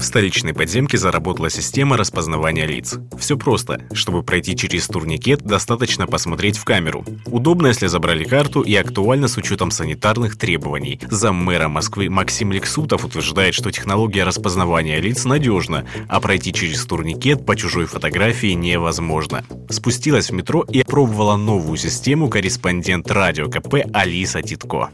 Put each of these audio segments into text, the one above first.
В столичной подземке заработала система распознавания лиц. Все просто. Чтобы пройти через турникет, достаточно посмотреть в камеру. Удобно, если забрали карту и актуально с учетом санитарных требований. Заммэра Москвы Максим Лексутов утверждает, что технология распознавания лиц надежна, а пройти через турникет по чужой фотографии невозможно. Спустилась в метро и опробовала новую систему корреспондент радио КП Алиса Титко.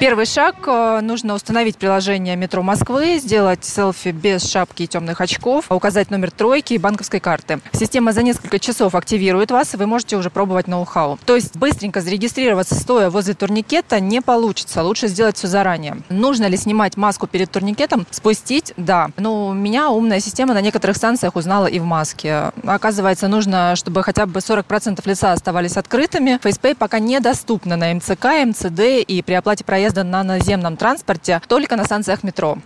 Первый шаг э, – нужно установить приложение «Метро Москвы», сделать селфи без шапки и темных очков, указать номер тройки и банковской карты. Система за несколько часов активирует вас, и вы можете уже пробовать ноу-хау. То есть быстренько зарегистрироваться, стоя возле турникета, не получится. Лучше сделать все заранее. Нужно ли снимать маску перед турникетом? Спустить – да. Но у меня умная система на некоторых станциях узнала и в маске. Оказывается, нужно, чтобы хотя бы 40% лица оставались открытыми. FacePay пока недоступно на МЦК, МЦД и при оплате проезда проезда на наземном транспорте только на станциях метро.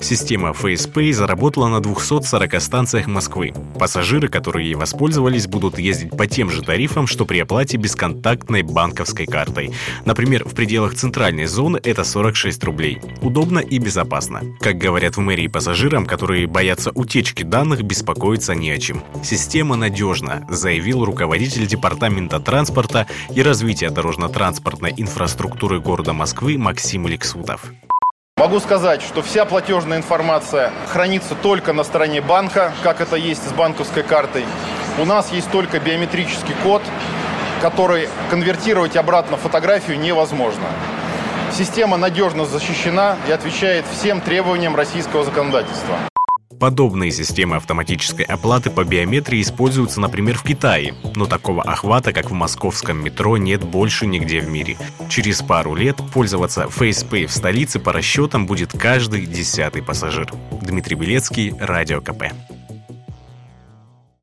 Система FacePay заработала на 240 станциях Москвы. Пассажиры, которые ей воспользовались, будут ездить по тем же тарифам, что при оплате бесконтактной банковской картой. Например, в пределах центральной зоны это 46 рублей. Удобно и безопасно. Как говорят в мэрии пассажирам, которые боятся утечки данных, беспокоиться не о чем. Система надежна, заявил руководитель Департамента транспорта и развития дорожно-транспортной инфраструктуры города Москвы Максим Лексутов. Могу сказать, что вся платежная информация хранится только на стороне банка, как это есть с банковской картой. У нас есть только биометрический код, который конвертировать обратно фотографию невозможно. Система надежно защищена и отвечает всем требованиям российского законодательства. Подобные системы автоматической оплаты по биометрии используются, например, в Китае, но такого охвата, как в московском метро, нет больше нигде в мире. Через пару лет пользоваться FacePay в столице по расчетам будет каждый десятый пассажир. Дмитрий Белецкий, Радио КП.